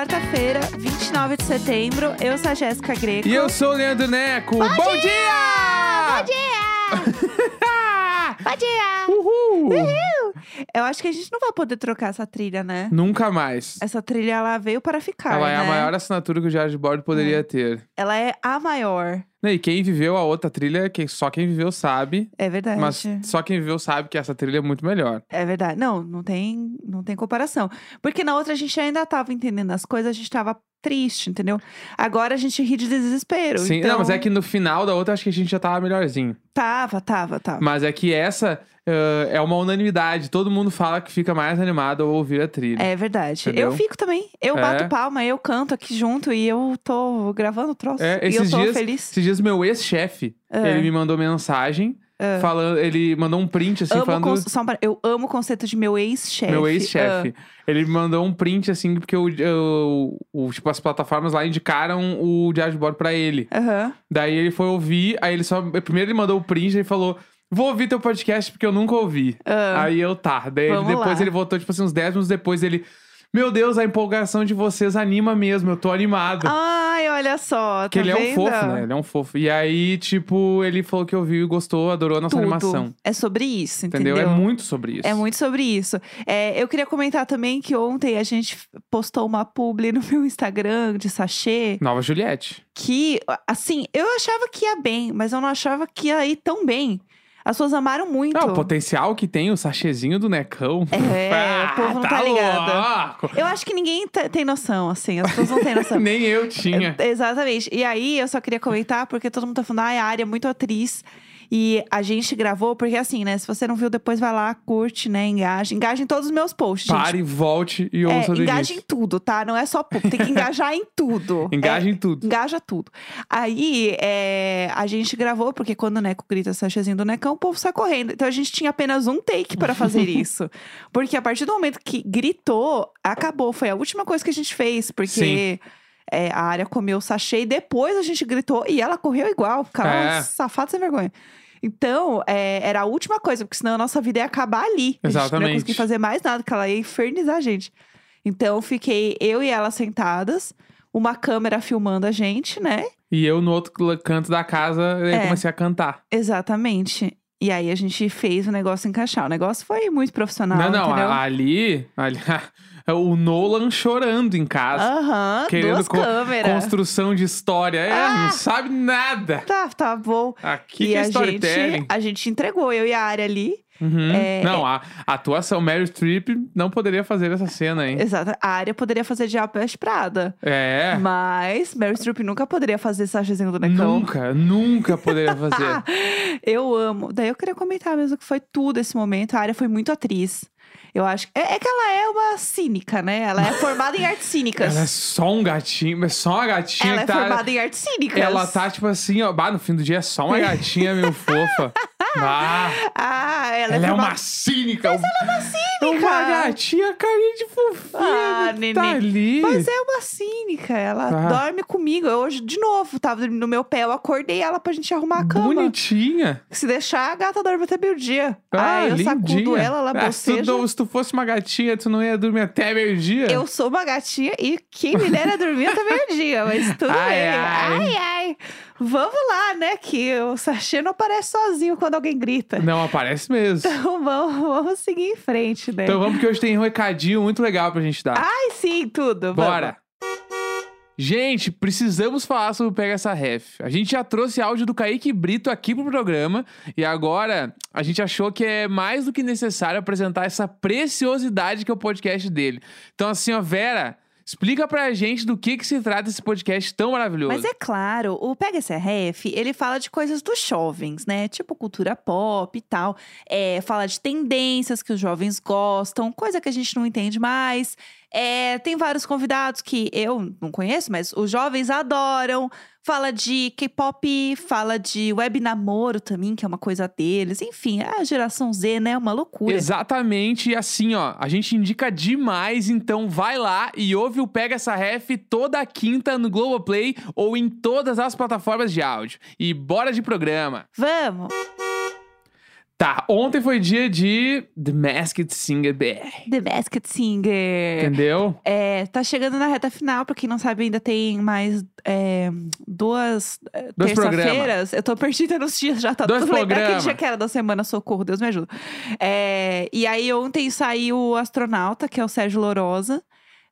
É quarta-feira, 29 de setembro. Eu sou a Jéssica Greco. E eu sou o Leandro Neco. Bom, Bom dia! dia! Bom dia! Uhul! Uhul! Eu acho que a gente não vai poder trocar essa trilha, né? Nunca mais. Essa trilha, ela veio para ficar, Ela né? é a maior assinatura que o Diário de Bordo poderia ter. Ela é a maior. E quem viveu a outra trilha, quem, só quem viveu sabe. É verdade. Mas só quem viveu sabe que essa trilha é muito melhor. É verdade. Não, não tem, não tem comparação. Porque na outra a gente ainda tava entendendo as coisas, a gente tava triste, entendeu? Agora a gente ri de desespero. Sim, então... não, mas é que no final da outra acho que a gente já tava melhorzinho. Tava, tava, tava. Mas é que essa ah, é uma unanimidade. Todo mundo fala que fica mais animado ao ouvir a trilha. É verdade. Entendeu? Eu fico também. Eu É. bato palma, eu canto aqui junto e eu tô gravando o troço. É, e eu tô dias, feliz. esses dias meu ex-chefe, Ah. ele me mandou mensagem falando, ele mandou um print assim amo falando con- só Eu amo o conceito de meu ex-chefe. Meu ex-chefe. Ele me mandou um print, assim, porque o, tipo, as plataformas lá indicaram o Diário de Bordo pra ele. Ah, Aham. Daí ele foi ouvir, aí ele só. Primeiro ele mandou o print e falou. Vou ouvir teu podcast porque eu nunca ouvi. Ah. Aí eu tá. Daí ele- depois lá. ele voltou, tipo assim, uns 10 minutos depois ele. Meu Deus, a empolgação de vocês anima mesmo, eu tô animado. Ai, olha só. Porque tá ele é um vendo? fofo, né? Ele é um fofo. E aí, tipo, ele falou que ouviu e gostou, adorou a nossa Tudo. animação. É sobre isso, entendeu? Entendeu? É muito sobre isso. É muito sobre isso. É, eu queria comentar também que ontem a gente postou uma publi no meu Instagram de sachê Nova Juliette. que, assim, eu achava que ia bem, mas eu não achava que ia ir tão bem. As pessoas amaram muito. Ah, o potencial que tem o sachezinho do Necão. É, Ah, o povo não tá ligado. louco. Eu acho que ninguém te- tem noção, assim. As pessoas não têm noção. Nem eu tinha. É, Exatamente. E aí, eu só queria comentar, porque todo mundo tá falando, ah, a área é muito atriz. E a gente gravou, porque assim, né? Se você não viu, depois vai lá, curte, né? Engaja. Engaja em todos os meus posts, gente. Pare, volte e É, ouça do engaja em tudo, tá? Não é só pouco, tem que engajar em tudo. Engaja É, em tudo. Engaja tudo. Aí, é, a gente gravou, porque quando o Neco grita sachezinho do Necão, o povo sai correndo. Então, a gente tinha apenas um take para fazer isso. Porque a partir do momento que gritou, acabou. Foi a última coisa que a gente fez. Porque Sim. é, a área comeu o sachê e depois a gente gritou e ela correu igual. Ficava É. safado sem vergonha. Então, é, era a última coisa, porque senão a nossa vida ia acabar ali. A gente não ia Exatamente. conseguir fazer mais nada, porque ela ia infernizar a gente. Então, fiquei eu e ela sentadas, uma câmera filmando a gente, né? E eu no outro canto da casa, É. comecei a cantar. Exatamente. E aí a gente fez o negócio encaixar. O negócio foi muito profissional, não, não, entendeu? ali, ali o Nolan chorando em casa. Aham, querendo duas co- câmeras. Construção de história. É, Ah! não sabe nada. Tá, tá bom. Aqui e que é a gente, a gente entregou, eu e a área ali. Uhum. é- não, a, a atuação Meryl Streep não poderia fazer essa cena, hein? Exato. A área poderia fazer Diabo Veste Prada. É. Mas Meryl Streep nunca poderia fazer Sachazinho do Necão. Nunca, nunca poderia fazer. eu amo. Daí eu queria comentar mesmo que foi tudo esse momento. A área foi muito atriz. Eu acho. É, é que ela é uma cínica, né? Ela é formada em artes cínicas. Ela é só um gatinho, é só uma gatinha Ela é tá. formada em artes cínicas. Ela tá tipo assim, ó. Bah, no fim do dia é só uma gatinha meio fofa. Ah, Ah, ela, ela é formada... uma cínica. Mas ela é uma cínica. Uma gatinha, carinha de fofinha. Ah, que neném. Tá ali. Mas é uma cínica. Ela Ah. dorme comigo. Eu hoje, de novo, tava dormindo no meu pé. Eu acordei ela pra gente arrumar a cama. Bonitinha. Se deixar, a gata dorme até meio-dia. Ah, Aí eu sacudo lindinha. ela, ela Ah, boceja. se tu fosse uma gatinha, tu não ia dormir até meio-dia? Eu sou uma gatinha e quem me dera dormir até meio-dia, mas tudo Ai, bem. ai. ai, ai. Vamos lá, né? Que o sachê não aparece sozinho quando alguém grita. Não aparece mesmo. Então vamos, vamos seguir em frente, né? Então vamos, porque hoje tem um recadinho muito legal pra gente dar. Ai, sim, tudo. Bora! Gente, precisamos falar sobre o Pega Essa Ref. A gente já trouxe áudio do Kaique Brito aqui pro programa e agora a gente achou que é mais do que necessário apresentar essa preciosidade que é o podcast dele. Então, assim, ó, Vera, explica pra gente do que, que se trata esse podcast tão maravilhoso. Mas é claro, o Pega esse Ref, ele fala de coisas dos jovens, né? Tipo cultura pop e tal. É, fala de tendências que os jovens gostam, coisa que a gente não entende mais. É, tem vários convidados que eu não conheço, mas os jovens adoram. Fala de K-pop, fala de web namoro também, que é uma coisa deles. Enfim, é a geração Z, né? Uma loucura. Exatamente, e assim, ó, a gente indica demais, então vai lá e ouve o Pega Essa Ref toda quinta no Globoplay ou em todas as plataformas de áudio. E bora de programa! Vamos! Tá, ontem foi dia de The Masked Singer BR. The Masked Singer. Entendeu? É, tá chegando na reta final, pra quem não sabe, ainda tem mais é, duas é, Dois terça-feiras. Eu tô perdida nos dias, já tá Dois tudo bem. Aquele programa. dia que era da semana, socorro, Deus me ajuda. É, e aí ontem saiu o astronauta, que é o Sérgio Lorosa.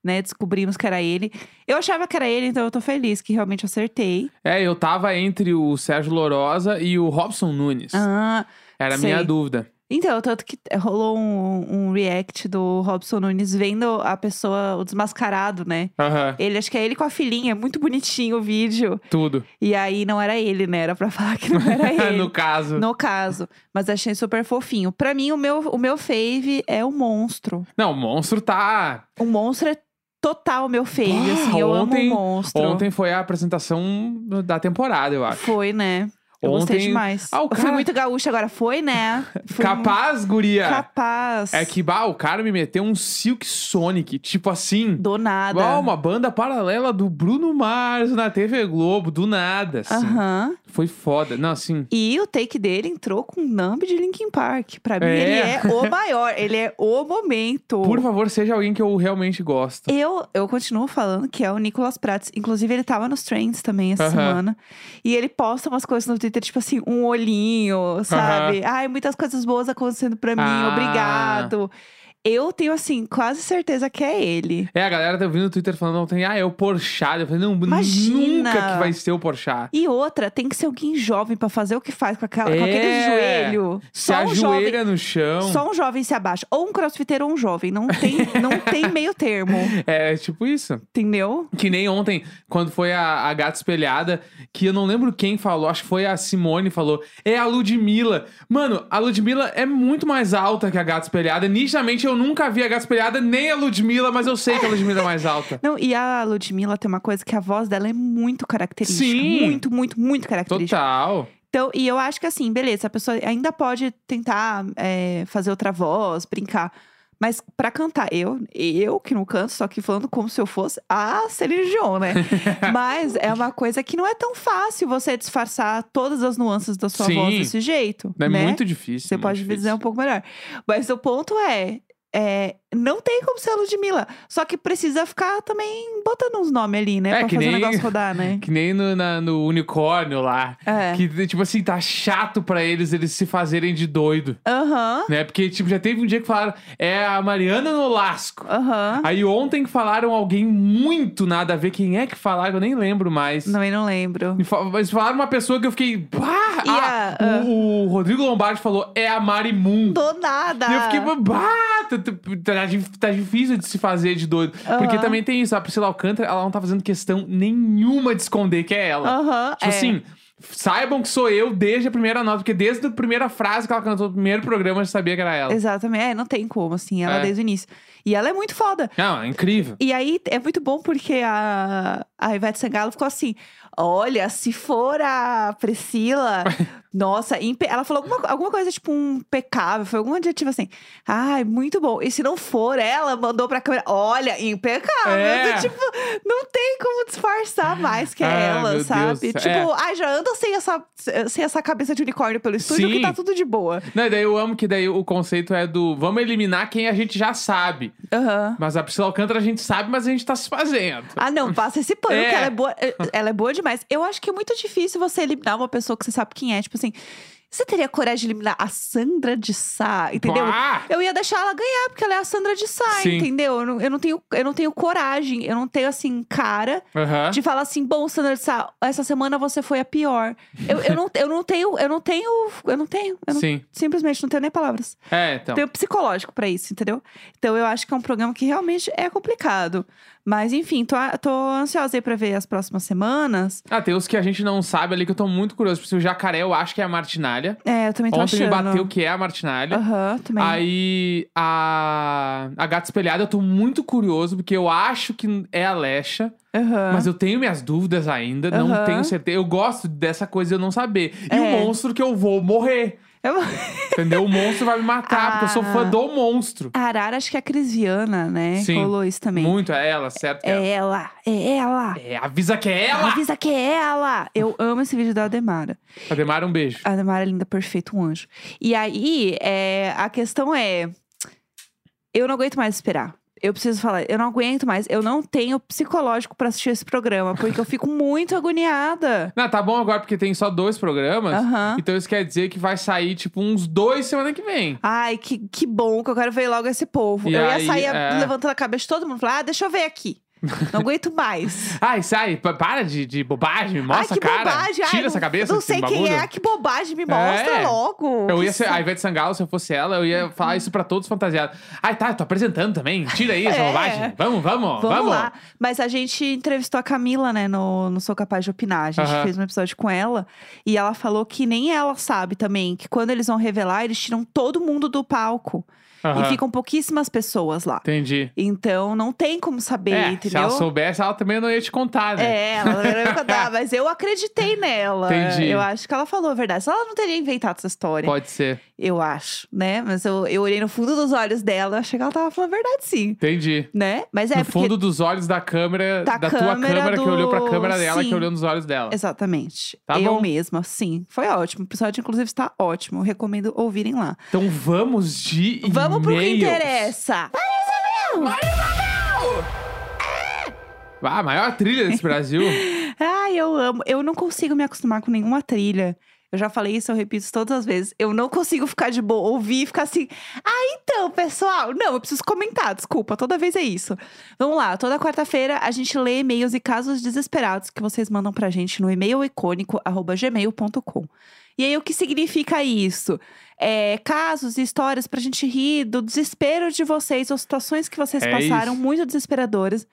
Né, descobrimos que era ele. Eu achava que era ele, então eu tô feliz que realmente acertei. É, eu tava entre o Sérgio Lorosa e o Robson Nunes. Ah, Era a sei. minha dúvida. Então, tanto que rolou um, um react do Robson Nunes vendo a pessoa, o desmascarado, né? Aham, Ele, acho que é ele com a filhinha, é muito bonitinho o vídeo. tudo. E aí não era ele, né? Era pra falar que não era ele. no caso. No caso. Mas achei super fofinho. Pra mim, o meu, o meu fave é o monstro. Não, o monstro tá. O monstro é total o meu fave, Ah, assim. Eu ontem- amo o monstro. Ontem foi a apresentação da temporada, eu acho. Foi, né? Eu gostei Ontem- demais. Ah, fui cara- muito gaúcha agora. Foi, né? Fui Capaz, guria? Capaz. É que, bah, o cara me meteu um Silk Sonic, tipo assim. Do nada. Bah, uma banda paralela do Bruno Mars na TV Globo, do nada, assim. Aham. Foi foda. Não, assim. E o take dele entrou com o Numb de Linkin Park. Pra mim, É. ele é o maior. Ele é o momento. Por favor, seja alguém que eu realmente gosto. Eu, eu continuo falando que é o Nicolas Prats. Inclusive, ele tava nos trends também essa Aham. semana. E ele posta umas coisas no Twitter, tipo assim, um olhinho, sabe? Ai, muitas coisas boas acontecendo pra mim, Ah. obrigado. Eu tenho, assim, quase certeza que é ele. É, a galera tá vindo no Twitter falando ontem, ah, é o Porchat. Eu falei, não, Imagina! nunca que vai ser o Porchat. E outra, tem que ser alguém jovem pra fazer o que faz com, aquela, com É. aquele joelho. Se Só um jovem. ajoelha no chão. Só um jovem se abaixa. Ou um crossfiteiro ou um jovem. Não tem, não tem meio termo. É tipo isso. Entendeu? Que nem ontem, quando foi a, a gata espelhada, que eu não lembro quem falou, acho que foi a Simone falou, é a Ludmilla. Mano, a Ludmilla é muito mais alta que a gata espelhada. Nitidamente eu nunca vi a gata espelhada, nem a Ludmilla, mas eu sei que a Ludmilla é mais alta. Não, e a Ludmilla tem uma coisa que a voz dela é muito característica. Sim. Muito, muito, muito característica. Total. Então, e eu acho que assim, beleza, a pessoa ainda pode tentar é, fazer outra voz, brincar. Mas pra cantar, eu, eu que não canto, só que falando como se eu fosse a Celine Dion, né? Mas é uma coisa que não é tão fácil você disfarçar todas as nuances da sua voz Sim. desse jeito. É né? muito difícil. Você muito pode difícil. dizer um pouco melhor. Mas o ponto é, é, não tem como ser a Ludmilla. Só que precisa ficar também botando uns nomes ali, né? É, pra fazer o nem- negócio rodar, né? Que nem no, na- no unicórnio lá. É. Que, tipo assim, tá chato pra eles eles se fazerem de doido. Aham, Né? Porque, tipo, já teve um dia que falaram, é a Mariana Nolasco. aham. Aí ontem que falaram alguém muito nada a ver. Quem é que falaram? Eu nem lembro mais. Também não lembro. Mas falaram uma pessoa que eu fiquei. Bah! E Ah, a- ah. o, o Rodrigo Lombardi falou, é a Marimun. Do nada. E eu fiquei, bah! tá- tá- Tá, dif- tá difícil de se fazer de doido. Porque também tem isso, a Priscila Alcântara, ela não tá fazendo questão nenhuma de esconder que é ela. Tipo é. assim, saibam que sou eu desde a primeira nota, porque desde a primeira frase que ela cantou no primeiro programa eu já sabia que era ela. Exatamente. É, não tem como, assim, ela É. desde o início. E ela é muito foda. Não, é incrível. E aí é muito bom porque a, a Ivete Sangalo ficou assim: olha, se for a Priscila, nossa, impe- ela falou alguma, alguma coisa tipo um impecável, foi algum adjetivo assim. Ai, muito bom. E se não for ela, mandou pra câmera: olha, impecável. É. Então, tipo, não tem como disfarçar mais que Ah, ela, sabe? Deus. Tipo, É. ai, já anda sem essa, sem essa cabeça de unicórnio pelo estúdio Sim. que tá tudo de boa. Não, e daí eu amo que daí o conceito é do vamos eliminar quem a gente já sabe. Aham. Mas a Priscila Alcântara a gente sabe, mas a gente tá se fazendo. Ah, não, passa esse pano, É. que ela é boa. Ela é boa demais. Eu acho que é muito difícil você eliminar uma pessoa que você sabe quem é. Tipo assim, você teria coragem de eliminar a Sandra de Sá, entendeu? Ah! Eu ia deixar ela ganhar, porque ela é a Sandra de Sá, Sim. entendeu? Eu não, eu não tenho, eu não tenho coragem, eu não tenho, assim, cara Aham. de falar assim, bom, Sandra de Sá, essa semana você foi a pior. Eu, eu, não, eu não tenho, eu não tenho, eu não tenho. Eu não- Sim. simplesmente não tenho nem palavras. É, então. Tenho psicológico pra isso, entendeu? Então eu acho que é um programa que realmente é complicado. Mas enfim, tô, tô ansiosa aí pra ver as próximas semanas. Ah, tem os que a gente não sabe ali que eu tô muito curioso. Por exemplo, o jacaré eu acho que é a Martinalha. É, eu também tô Ontem me achando. bateu que é a Martinalha. Aham, também. Aí a, a gata espelhada eu tô muito curioso, porque eu acho que é a Lecha, Aham. mas eu tenho minhas dúvidas ainda, não Aham. tenho certeza. Eu gosto dessa coisa de eu não saber. E o É. monstro que eu vou morrer. Eu... Entendeu? O monstro vai me matar, porque eu sou fã Ah. do monstro. A Arara, acho que é a Cris Viana, né? Sim. Rolou isso também. Muito, é ela, certo? que É ela, é ela. É, avisa que é ela! Avisa que é ela. Eu amo esse vídeo da Ademara. Ademar, um beijo. A Ademara é linda, perfeita, um anjo. E aí, é, a questão é... Eu não aguento mais esperar. Eu preciso falar, eu não aguento mais. Eu não tenho psicológico pra assistir esse programa, porque eu fico muito agoniada. Não, tá bom agora porque tem só dois programas. Aham. Então isso quer dizer que vai sair, tipo, uns dois semana que vem. Ai, que, que bom que eu quero ver logo esse povo. E eu aí, ia sair é. levantando a cabeça de todo mundo e falar: ah, deixa eu ver aqui. Não aguento mais. Ai, sai, pa- para de, de bobagem, mostra Ai, que a cara. bobagem. Ai, Tira não- essa cabeça. Não desse sei quem bagulho. é, que bobagem. Me mostra É. logo. Eu Que ia ser, a Ivete Sangalo, se eu fosse ela, eu ia falar isso pra todos fantasiados. Ai, tá, tô apresentando também. Tira aí essa É. bobagem. Vamos, vamos, Vamos, lá. Mas a gente entrevistou a Camila, né, no, no Sou Capaz de Opinar. A gente Aham. fez um episódio com ela. E ela falou que nem ela sabe também que quando eles vão revelar, eles tiram todo mundo do palco. Aham. E ficam pouquíssimas pessoas lá. Entendi. Então não tem como saber, É, se entendeu? ela soubesse, ela também não ia te contar, né? É, ela não ia contar, mas eu acreditei nela. Entendi. Eu acho que ela falou a verdade. Senão ela não teria inventado essa história. Pode ser. Eu acho, né? Mas eu, eu olhei no fundo dos olhos dela, eu achei que ela tava falando a verdade, sim. Entendi. Né? Mas é no fundo dos olhos da câmera, Da da, tua câmera câmera que do- olhou pra câmera dela, que Sim. olhou nos olhos dela. Exatamente. Tá eu bom. mesma, sim. Foi ótimo. O episódio, inclusive, está ótimo. Eu recomendo ouvirem lá. Então vamos de Vamos pro que interessa. Ah, a maior trilha desse Brasil. Ai, eu amo. Eu não consigo me acostumar com nenhuma trilha. Eu já falei isso, eu repito isso todas as vezes. Eu não consigo ficar de boa, ouvir e ficar assim. Ah, então, pessoal. Não, eu preciso comentar, desculpa. Toda vez é isso. Vamos lá, toda quarta-feira a gente lê e-mails e casos desesperados que vocês mandam pra gente no e-mail icônico.gmail.com. E aí, o que significa isso? É, casos e histórias pra gente rir do desespero de vocês, ou situações que vocês É passaram isso. muito desesperadoras,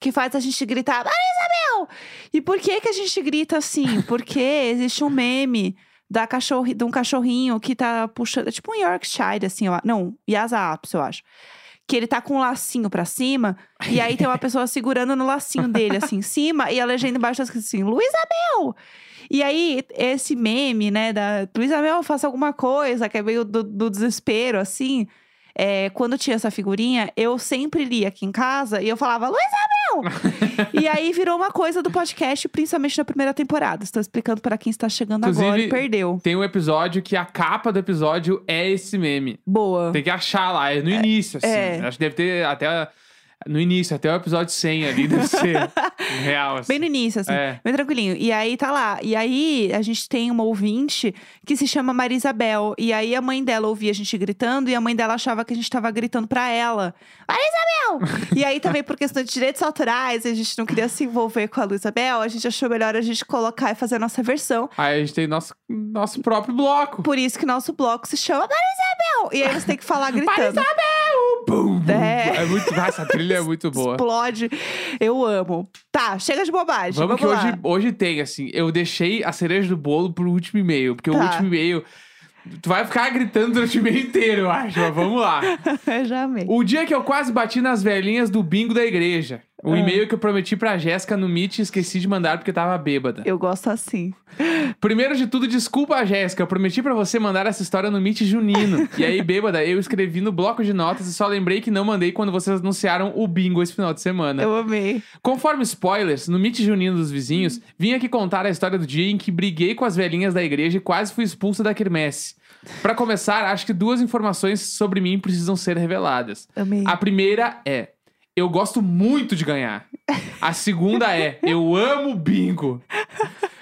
que faz a gente gritar, Maria Isabel! E por que que a gente grita assim? Porque existe um meme da cachorri, de um cachorrinho que tá puxando, é tipo um Yorkshire, assim, ó. Não, Yasa Apps, eu acho. Que ele tá com um lacinho pra cima, e aí tem uma pessoa segurando no lacinho dele, assim, em cima, e a legenda embaixo tá escrito assim, Luísabel! E aí, esse meme, né, da Luísabel, faça alguma coisa, que é meio do, do desespero, assim. É, quando tinha essa figurinha, eu sempre lia aqui em casa e eu falava, E aí virou uma coisa do podcast, principalmente na primeira temporada. Estou explicando para quem está chegando agora e Inclusive, perdeu. Tem um episódio que a capa do episódio é esse meme. Boa. Tem que achar lá, é no início, assim. é. Acho que deve ter até. No início, até o episódio 100 ali, deve ser real, assim. Bem no início, assim, É. bem tranquilinho. E aí tá lá. E aí a gente tem uma ouvinte que se chama Marisabel. E aí a mãe dela ouvia a gente gritando e a mãe dela achava que a gente tava gritando pra ela. Marisabel! e aí também por questão de direitos autorais, a gente não queria se envolver com a Luísabel, a gente achou melhor a gente colocar e fazer a nossa versão. Aí a gente tem nosso, nosso próprio bloco. Por isso que nosso bloco se chama Marisabel! E aí você tem que falar gritando. Bum, bum. É. É muito. Essa trilha é muito boa. Explode. Eu amo. Tá, chega de bobagem. Vamos que lá. hoje, hoje tem, assim. Eu deixei a cereja do bolo pro último e-mail, porque o Tá. último e-mail. Tu vai ficar gritando durante o e-mail inteiro, eu acho. Mas vamos lá. Eu já amei. O dia que eu quase bati nas velhinhas do bingo da igreja. O Ah. e-mail que eu prometi pra Jéssica no Meet e esqueci de mandar porque tava bêbada. Eu gosto assim. Primeiro de tudo, desculpa, Jéssica. Eu prometi pra você mandar essa história no Meet junino. e aí, bêbada, eu escrevi no bloco de notas e só lembrei que não mandei quando vocês anunciaram o bingo esse final de semana. Eu amei. Conforme spoilers, no Meet junino dos vizinhos, vim aqui contar a história do dia em que briguei com as velhinhas da igreja e quase fui expulsa da quermesse. Pra começar, acho que duas informações sobre mim precisam ser reveladas. Amei. A primeira é: eu gosto muito de ganhar. A segunda é: eu amo bingo.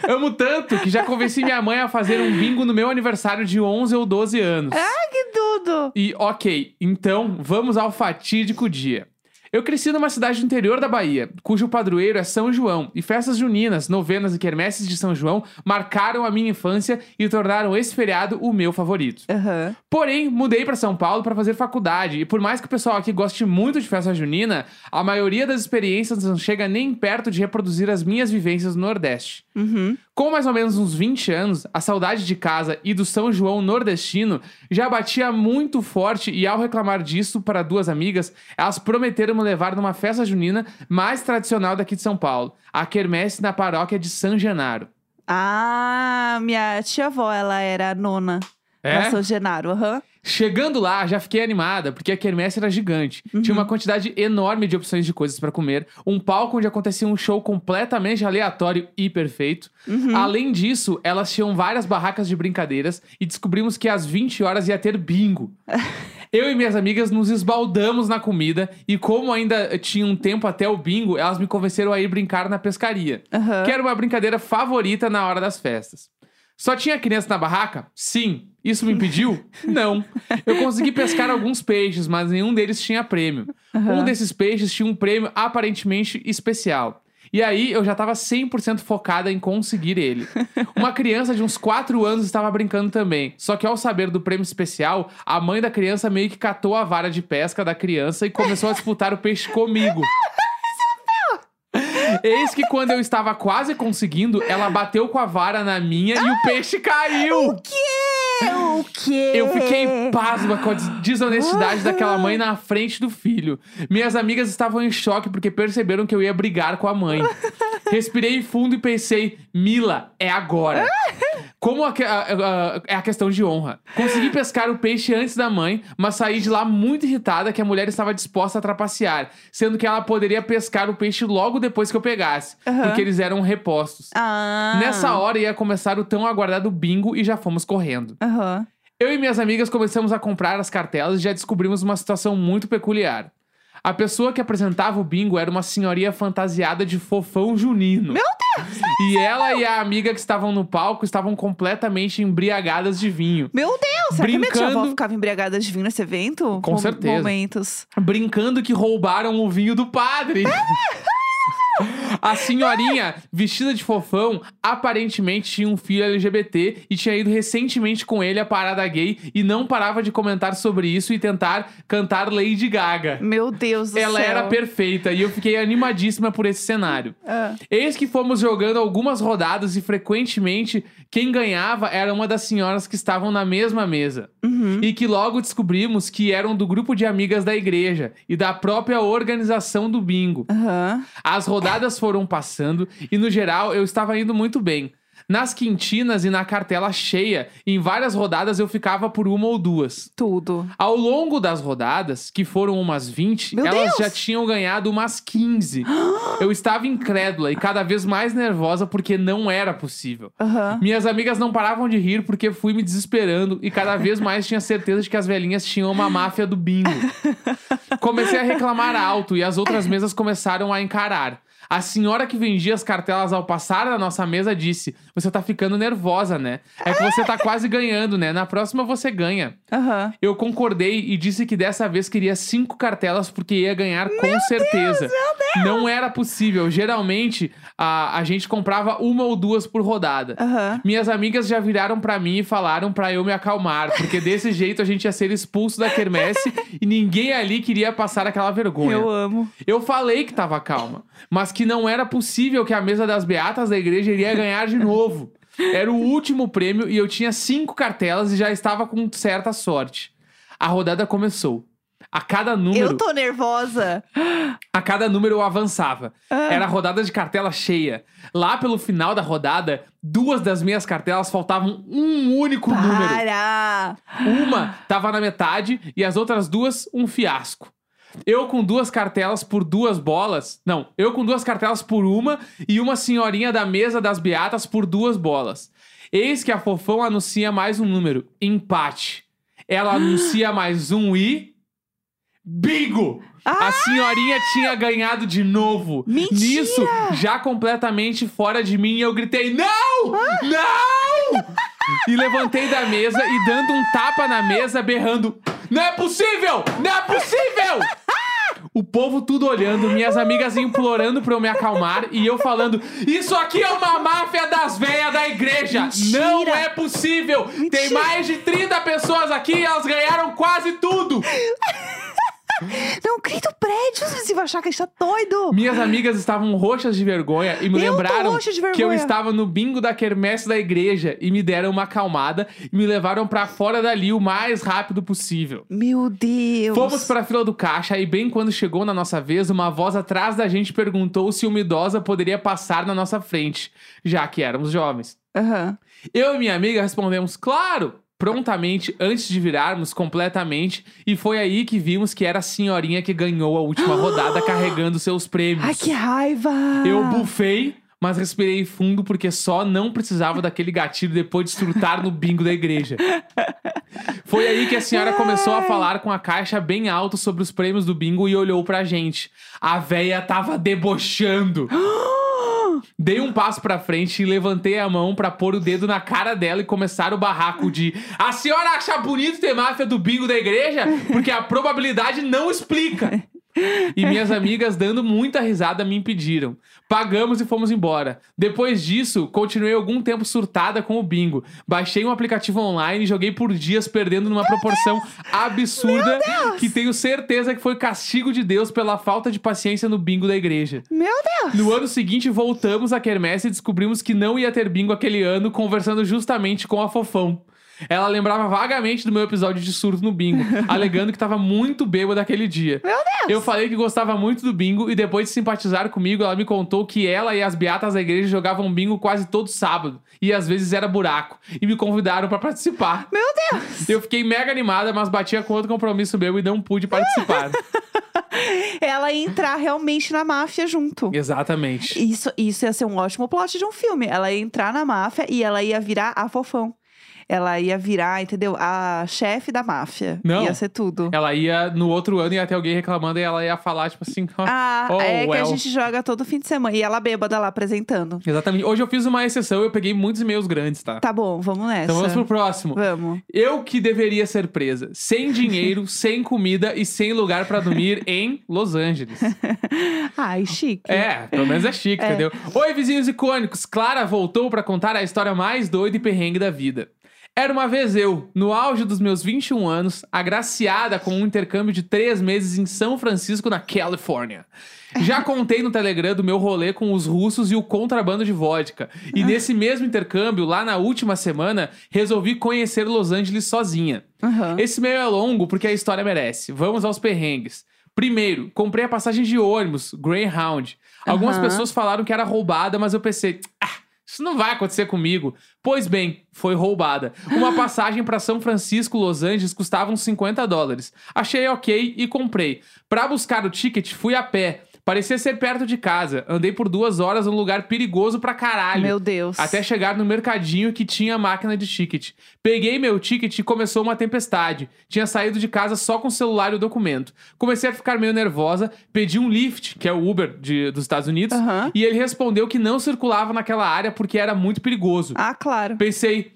Amo tanto que já convenci minha mãe a fazer um bingo no meu aniversário de 11 ou 12 anos. Que tudo! E ok, então vamos ao fatídico dia. Eu cresci numa cidade do interior da Bahia, cujo padroeiro é São João, e festas juninas, novenas e quermesses de São João marcaram a minha infância e tornaram esse feriado o meu favorito. Aham. Porém, mudei pra São Paulo pra fazer faculdade, e por mais que o pessoal aqui goste muito de festa junina, a maioria das experiências não chega nem perto de reproduzir as minhas vivências no Nordeste. Uhum. Com mais ou menos uns 20 anos, a saudade de casa e do São João nordestino já batia muito forte e ao reclamar disso para duas amigas, elas prometeram me levar numa festa junina mais tradicional daqui de São Paulo, a quermesse na paróquia de São Genaro. Ah, minha tia-avó, ela era nona É? Na São Genaro, aham. Chegando lá, já fiquei animada, porque a quermesse era gigante. Tinha uma quantidade enorme de opções de coisas pra comer, um palco onde acontecia um show completamente aleatório e perfeito. Além disso, elas tinham várias barracas de brincadeiras e descobrimos que às 20 horas ia ter bingo. Eu e minhas amigas nos esbaldamos na comida e como ainda tinha um tempo até o bingo, elas me convenceram a ir brincar na pescaria, Aham. que era uma brincadeira favorita na hora das festas. Só tinha criança na barraca? Sim. Isso me impediu? Não. Eu consegui pescar alguns peixes, mas nenhum deles tinha prêmio. Um desses peixes tinha um prêmio aparentemente especial. E aí eu já tava 100% focada em conseguir ele. Uma criança de uns 4 anos estava brincando também. Só que ao saber do prêmio especial, a mãe da criança meio que catou a vara de pesca da criança e começou a disputar o peixe comigo. Eis que quando eu estava quase conseguindo, ela bateu com a vara na minha e o peixe caiu. quê? O quê? Eu fiquei pasma com a des- desonestidade daquela mãe na frente do filho. Minhas amigas estavam em choque porque perceberam que eu ia brigar com a mãe. Respirei fundo e pensei, Mila, é agora. Como a a- a- é a questão de honra. Consegui pescar o peixe antes da mãe, mas saí de lá muito irritada que a mulher estava disposta a trapacear, sendo que ela poderia pescar o peixe logo depois que eu pegasse, Aham. porque eles eram repostos. Ah. Nessa hora ia começar o tão aguardado bingo e já fomos correndo. Aham. Eu e minhas amigas começamos a comprar as cartelas e já descobrimos uma situação muito peculiar. A pessoa que apresentava o bingo era uma senhoria fantasiada de fofão junino. Meu Deus! E ela e a amiga que estavam no palco estavam completamente embriagadas de vinho. Meu Deus! Será que minha tia avó Brincando- ficava embriagada de vinho nesse evento? Com Mom- certeza. Momentos. Brincando que roubaram o vinho do padre. A senhorinha, vestida de fofão, aparentemente tinha um filho LGBT e tinha ido recentemente com ele à parada gay e não parava de comentar sobre isso e tentar cantar Lady Gaga. Meu Deus do Ela céu. era perfeita e eu fiquei animadíssima por esse cenário. Ah. Eis que fomos jogando algumas rodadas e frequentemente quem ganhava era uma das senhoras que estavam na mesma mesa. Uhum. E que logo descobrimos que eram do grupo de amigas da igreja e da própria organização do bingo. Aham. As rodadas foram passando e, no geral, eu estava indo muito bem. Nas quintinas e na cartela cheia, em várias rodadas eu ficava por uma ou duas. Tudo. Ao longo das rodadas, que foram umas 20, Meu elas Deus! já tinham ganhado umas 15. eu estava incrédula e cada vez mais nervosa porque não era possível. Aham. Minhas amigas não paravam de rir porque fui me desesperando e cada vez mais tinha certeza de que as velhinhas tinham uma máfia do bingo. Comecei a reclamar alto e as outras mesas começaram a encarar. A senhora que vendia as cartelas ao passar na nossa mesa disse: Você tá ficando nervosa, né? É que você tá quase ganhando, né? Na próxima você ganha. Aham. Eu concordei e disse que dessa vez queria cinco cartelas porque ia ganhar com certeza. Não era possível. Geralmente a, a gente comprava uma ou duas por rodada. Aham. Minhas amigas já viraram pra mim e falaram pra eu me acalmar, porque desse jeito a gente ia ser expulso da quermesse e ninguém ali queria passar aquela vergonha. Eu amo. Eu falei que tava calma, mas que não era possível que a mesa das beatas da igreja iria ganhar de novo. Era o último prêmio e eu tinha cinco cartelas e já estava com certa sorte. A rodada começou. A cada número, Eu tô nervosa. a cada número eu avançava. Ah. Era rodada de cartela cheia. Lá pelo final da rodada, duas das minhas cartelas faltavam um único número. Para! Uma tava na metade e as outras duas, um fiasco. Eu com duas cartelas por duas bolas. Não, eu com duas cartelas por uma e uma senhorinha da mesa das beatas por duas bolas. Eis que a fofão anuncia mais um número: empate. Ela anuncia mais um e. Bingo! A senhorinha tinha ganhado de novo. Mentira! Nisso, já completamente fora de mim, eu gritei: Não! Não! E levantei da mesa e dando um tapa na mesa, berrando: Não é possível! Não é possível! O povo tudo olhando, minhas amigas implorando pra eu me acalmar e eu falando: Isso aqui é uma máfia das velhas da igreja! Mentira! Não é possível! Tem Mentira! mais de 30 pessoas aqui e elas ganharam quase tudo! Não grita o prédio, você vai achar que a gente tá doido. Minhas amigas estavam roxas de vergonha e me Eu lembraram que eu estava no bingo da quermesse da igreja e me deram uma acalmada e me levaram pra fora dali o mais rápido possível. Meu Deus. Fomos pra fila do caixa e bem quando chegou na nossa vez, uma voz atrás da gente perguntou se uma idosa poderia passar na nossa frente, já que éramos jovens. Aham. Eu e minha amiga respondemos, claro! Prontamente antes de virarmos completamente e foi aí que vimos que era a senhorinha que ganhou a última rodada carregando seus prêmios. Ai, que raiva! Eu bufei, mas respirei fundo porque só não precisava daquele gatilho depois de estrutar no bingo da igreja. Foi aí que a senhora começou a falar com a caixa bem alto sobre os prêmios do bingo e olhou pra gente. A véia tava debochando. Dei um passo pra frente e levantei a mão pra pôr o dedo na cara dela e começar o barraco de A senhora acha bonito ter máfia do bingo da igreja? Porque a probabilidade não explica. E minhas amigas, dando muita risada, me impediram. Pagamos e fomos embora. Depois disso, continuei algum tempo surtada com o bingo. Baixei um aplicativo online e joguei por dias, perdendo numa proporção absurda que tenho certeza que foi castigo de Deus pela falta de paciência no bingo da igreja. Meu Deus! No ano seguinte, voltamos à quermesse e descobrimos que não ia ter bingo aquele ano, conversando justamente com a Fofão. Ela lembrava vagamente do meu episódio de surto no bingo, alegando que tava muito bêbada aquele dia. Meu Deus! Eu falei que gostava muito do bingo e depois de simpatizar comigo, ela me contou que ela e as beatas da igreja jogavam bingo quase todo sábado e às vezes era buraco e me convidaram pra participar. Meu Deus! Eu fiquei mega animada, mas batia com outro compromisso meu e não pude participar. Ela ia entrar realmente na máfia junto. Exatamente. Isso, isso ia ser um ótimo plot de um filme. Ela ia entrar na máfia e ela ia virar a fofão. Ela ia virar, entendeu? A chefe da máfia. Não. Ia ser tudo. Ela ia, no outro ano, ia ter alguém reclamando e ela ia falar, tipo assim, Ah, oh, é que a well. gente joga todo fim de semana. E ela bêbada lá apresentando. Exatamente. Hoje eu fiz uma exceção, eu peguei muitos e-mails grandes, tá? Tá bom, vamos nessa. Então vamos pro próximo. Vamos. Eu que deveria ser presa, sem dinheiro, sem comida e sem lugar pra dormir em Los Angeles. Ai, chique. É, pelo menos é chique, É. entendeu? Oi, vizinhos icônicos. Clara voltou pra contar a história mais doida e perrengue da vida. Era uma vez eu, no auge dos meus 21 anos, agraciada com um intercâmbio de três meses em São Francisco, na Califórnia. Já contei no Telegram do meu rolê com os russos e o contrabando de vodka. E nesse mesmo intercâmbio, lá na última semana, resolvi conhecer Los Angeles sozinha. Aham. Esse meio é longo porque a história merece. Vamos aos perrengues. Primeiro, comprei a passagem de ônibus, Greyhound. Algumas Aham. pessoas falaram que era roubada, mas eu pensei, ah, isso não vai acontecer comigo. Pois bem, foi roubada. Uma passagem para São Francisco, Los Angeles, custava uns 50 dólares. Achei ok e comprei. Para buscar o ticket, fui a pé. Parecia ser perto de casa. Andei por duas horas num lugar perigoso pra caralho. Meu Deus. Até chegar no mercadinho que tinha máquina de ticket. Peguei meu ticket e começou uma tempestade. Tinha saído de casa só com o celular e o documento. Comecei a ficar meio nervosa, pedi um Lyft, que é o Uber de- dos Estados Unidos, e ele respondeu que não circulava naquela área porque era muito perigoso. Ah, claro. Pensei,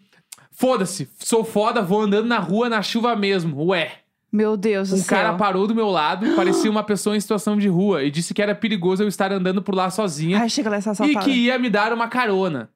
foda-se, sou foda, vou andando na rua na chuva mesmo. Ué. Meu Deus do Um céu. cara parou do meu lado, parecia uma pessoa em situação de rua, e disse que era perigoso eu estar andando por lá sozinha Ai, chega lá essa e que ia me dar uma carona.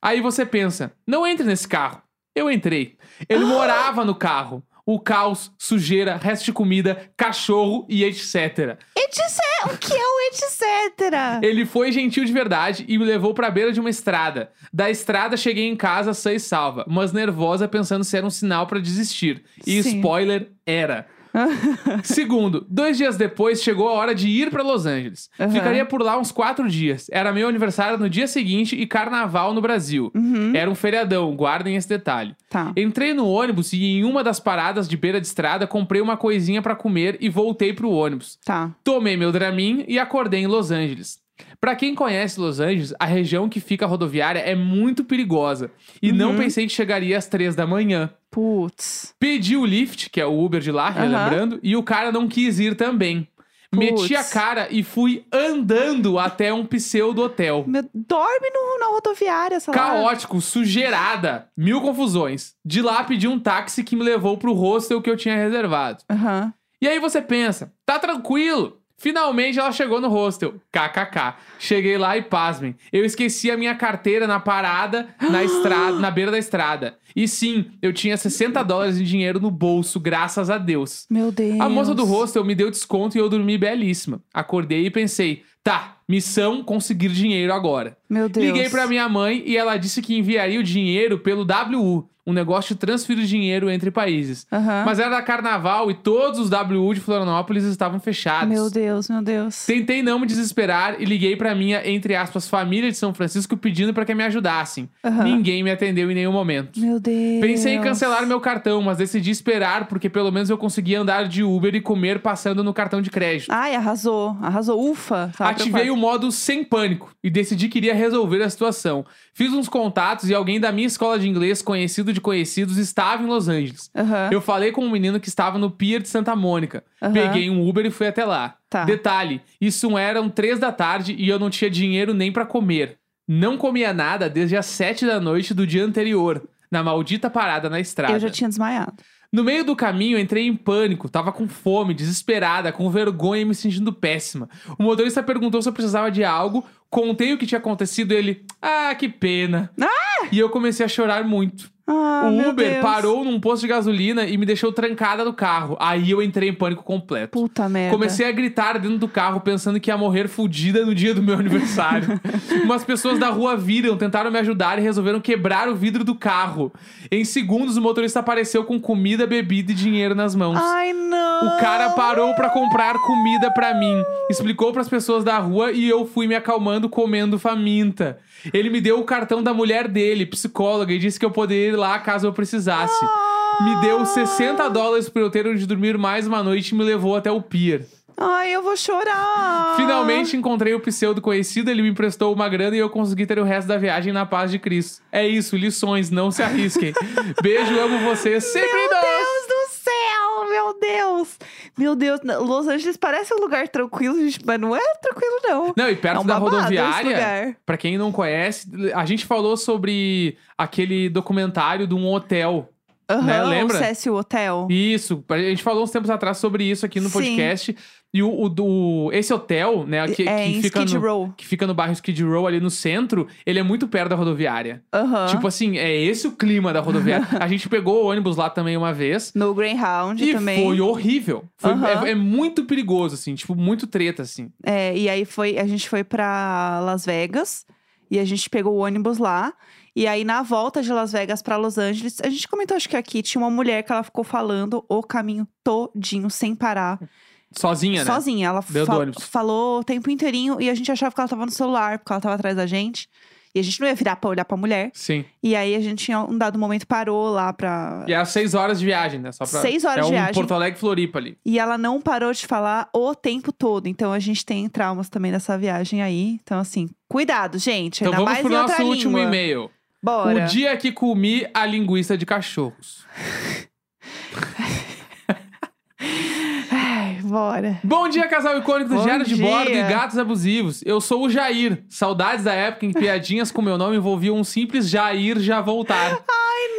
Aí você pensa, não entre nesse carro. Eu entrei. Ele morava no carro. O caos, sujeira, resto de comida, cachorro e etc. Etc. O que é o etc? Ele foi gentil de verdade e me levou pra beira de uma estrada. Da estrada cheguei em casa sã e salva, mas nervosa pensando se era um sinal pra desistir. E Sim. spoiler, era. Segundo, dois dias depois chegou a hora de ir pra Los Angeles. Aham. Ficaria por lá uns quatro dias. Era meu aniversário no dia seguinte e carnaval no Brasil. Uhum. Era um feriadão, guardem esse detalhe. Tá. Entrei no ônibus e em uma das paradas de beira de estrada comprei uma coisinha pra comer e voltei pro ônibus. Tá. Tomei meu Dramin e acordei em Los Angeles. Pra quem conhece Los Angeles, a região que fica rodoviária é muito perigosa. E não Uhum. pensei que chegaria às três da manhã. Putz. Pedi o Lyft, que é o Uber de lá, Aham. relembrando, e o cara não quis ir também. Meti a cara e fui andando até um pseudo hotel. Meu, dorme no, na rodoviária, essa lá. Caótico, sujeirada, mil confusões. De lá pedi um táxi que me levou pro hostel que eu tinha reservado. Aham. E aí você pensa, tá tranquilo. Finalmente ela chegou no hostel. KKK. Cheguei lá e pasmem. Eu esqueci a minha carteira na parada, na estrada, na beira da estrada. E sim, eu tinha 60 dólares em dinheiro no bolso, graças a Deus. Meu Deus. A moça do hostel me deu desconto e eu dormi belíssima. Acordei e pensei, tá, missão conseguir dinheiro agora. Meu Deus. Liguei pra minha mãe e ela disse que enviaria o dinheiro pelo WU, um negócio de transferir dinheiro entre países. Aham. Mas era carnaval e todos os WU de Florianópolis estavam fechados. Meu Deus, meu Deus. Tentei não me desesperar e liguei pra minha, entre aspas, família de São Francisco pedindo pra que me ajudassem. Aham. Ninguém me atendeu em nenhum momento. Meu Deus. Pensei em cancelar meu cartão, mas decidi esperar porque pelo menos eu conseguia andar de Uber e comer passando no cartão de crédito. Ai, arrasou. Arrasou. Ufa. Ativei o modo sem pânico e decidi que iria resolver a situação. Fiz uns contatos e alguém da minha escola de inglês, conhecido de conhecidos, estava em Los Angeles. Aham. Eu falei com um menino que estava no Pier de Santa Mônica. Aham. Peguei um Uber e fui até lá. Tá. Detalhe: isso eram três da tarde e eu não tinha dinheiro nem pra comer. Não comia nada desde as sete da noite do dia anterior, na maldita parada na estrada. Eu já tinha desmaiado. No meio do caminho, entrei em pânico, tava com fome, desesperada, com vergonha e me sentindo péssima. O motorista perguntou se eu precisava de algo, contei o que tinha acontecido e ele, ah, que pena. E eu comecei a chorar muito. Ah, o Uber parou num posto de gasolina e me deixou trancada no carro. Aí eu entrei em pânico completo. Puta merda. Comecei a gritar dentro do carro, pensando que ia morrer fudida no dia do meu aniversário. Umas pessoas da rua viram, tentaram me ajudar e resolveram quebrar o vidro do carro. Em segundos, o motorista apareceu com comida, bebida e dinheiro nas mãos. Ai, não. O cara parou pra comprar comida pra mim, explicou pras pessoas da rua e eu fui me acalmando comendo faminta. Ele me deu o cartão da mulher dele, psicóloga, e disse que eu poderia ir lá caso eu precisasse. Me deu 60 dólares pra eu ter onde dormir mais uma noite e me levou até o pier. Ai, eu vou chorar. Finalmente encontrei o pseudo conhecido, ele me emprestou uma grana e eu consegui ter o resto da viagem na paz de Cristo. É isso, lições, não se arrisquem. Beijo, amo vocês, sempre Meu Deus. Meu Deus, Los Angeles parece um lugar tranquilo, gente, mas não é tranquilo, não. Não, e é perto um da rodoviária, pra quem não conhece, a gente falou sobre aquele documentário de um hotel. Aham, né, lembra? O Cécio Hotel. Isso, a gente falou uns tempos atrás sobre isso aqui no Sim. podcast. E o, o do esse hotel, né, que, é, que fica Skid no, Row. que fica no bairro Skid Row ali no centro, ele é muito perto da rodoviária. Aham. Tipo assim, é esse o clima da rodoviária. a gente pegou o ônibus lá também uma vez. No Greyhound E também. foi horrível. Foi, Aham. é, é muito perigoso, assim, tipo, muito treta, assim. É, e aí foi, a gente foi pra Las Vegas e a gente pegou o ônibus lá. E aí, na volta de Las Vegas pra Los Angeles, a gente comentou, acho que aqui, tinha uma mulher que ela ficou falando o caminho todinho, sem parar. Sozinha, né? Sozinha. Ela Deu do fa- ônibus. falou o tempo inteirinho e a gente achava que ela tava no celular, porque ela tava atrás da gente. E a gente não ia virar pra olhar pra mulher. Sim. E aí a gente, em um dado momento, parou lá pra. E é seis horas de viagem, né? Só pra... Seis horas é de um viagem. Porto Alegre Floripa ali. E ela não parou de falar o tempo todo. Então a gente tem traumas também dessa viagem aí. Então, assim, cuidado, gente. Então Ainda vamos mais pro nosso último língua. e-mail. Bora. O dia que comi a linguiça de cachorros. Ai. Bom dia, casal icônico do Bom Diário de dia. Bordo e Gatos Abusivos. Eu sou o Jair. Saudades da época em que piadinhas com meu nome envolviam um simples Jair já voltar.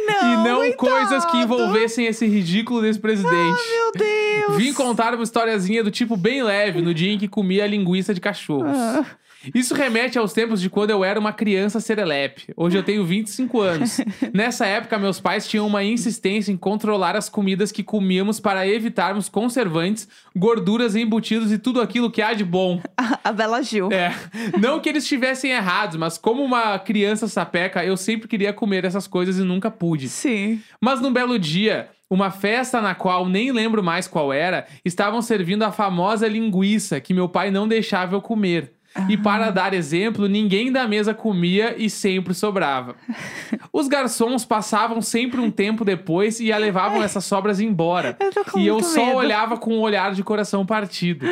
Não, e não coitado. coisas que envolvessem esse ridículo desse presidente. Meu Deus. Vim contar uma historiazinha do tipo bem leve no dia em que comia a linguiça de cachorros. Ah. Isso remete aos tempos de quando eu era uma criança serelepe. Hoje eu tenho 25 anos. Nessa época, meus pais tinham uma insistência em controlar as comidas que comíamos para evitarmos conservantes, gorduras embutidos e tudo aquilo que há de bom. A Bela Gil. É, não que eles estivessem errados, mas como uma criança sapeca, eu sempre queria comer essas coisas e nunca pude. Sim. Mas num belo dia, uma festa na qual nem lembro mais qual era, estavam servindo a famosa linguiça que meu pai não deixava eu comer. E para dar exemplo, ninguém da mesa comia e sempre sobrava. Os garçons passavam sempre um tempo depois e a levavam essas sobras embora. Eu E eu só medo. olhava com um olhar de coração partido.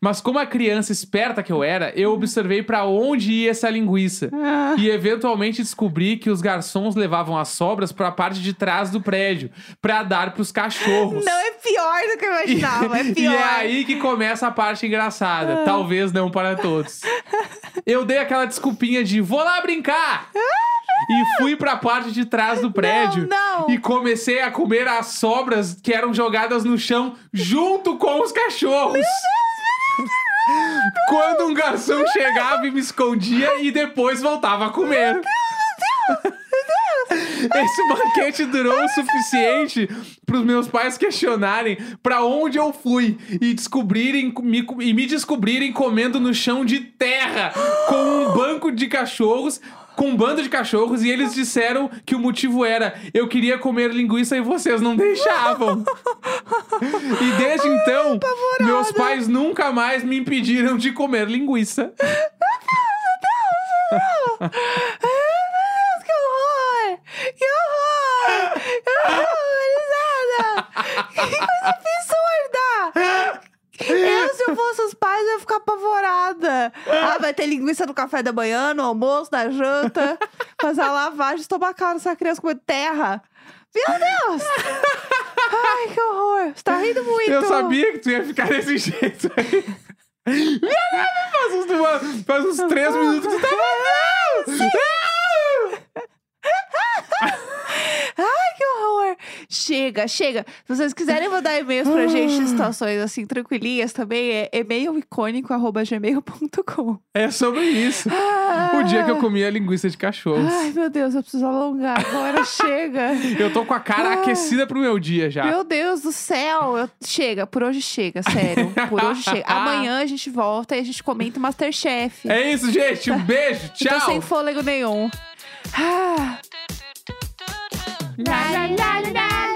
Mas como a criança esperta que eu era, eu observei para onde ia essa linguiça. Ah. E eventualmente descobri que os garçons levavam as sobras para a parte de trás do prédio, para dar pros cachorros. Não, é pior do que eu imaginava. É E pior. é aí que começa a parte engraçada. Talvez não para todos. Eu dei aquela desculpinha de vou lá brincar! E fui pra parte de trás do prédio. não. E comecei a comer as sobras que eram jogadas no chão junto com os cachorros. Quando um garçom chegava e me escondia e depois voltava a comer. Esse banquete durou o suficiente para os meus pais questionarem para onde eu fui e descobrirem me, e me descobrirem comendo no chão de terra com um banco de cachorros com um bando de cachorros e eles disseram que o motivo era eu queria comer linguiça e vocês não deixavam. e desde então, meus pais nunca mais me impediram de comer linguiça. Meu Deus, que horror! Que horror! Que horrorizada! Que coisa absurda! Eu, se eu fosse os pais, eu ia ficar apavorada. Ah, vai ter linguiça no café da manhã, no almoço, na janta. Fazer a lavagem estomacal nessa criança comendo terra. Meu Deus! Ai, que horror! Você tá rindo muito. Eu sabia que tu ia ficar desse jeito aí. Faz uns, faz uns três minutos que tu tava. Não! Não! Ai, que horror! Chega, chega. Se vocês quiserem mandar e-mails pra gente em situações assim, tranquilinhas também, é e-mailicônico.gmail.com. É sobre isso. O dia que eu comi a linguiça de cachorros. Ai, meu Deus, eu preciso alongar. Agora chega. Eu tô com a cara Ai. aquecida pro meu dia já. Meu Deus do céu. eu- Chega, por hoje chega, sério. Por hoje chega. Amanhã a gente volta e a gente comenta o Masterchef. É isso, gente. Um beijo. Eu tô Tchau. sem fôlego nenhum. Ah. La la la la la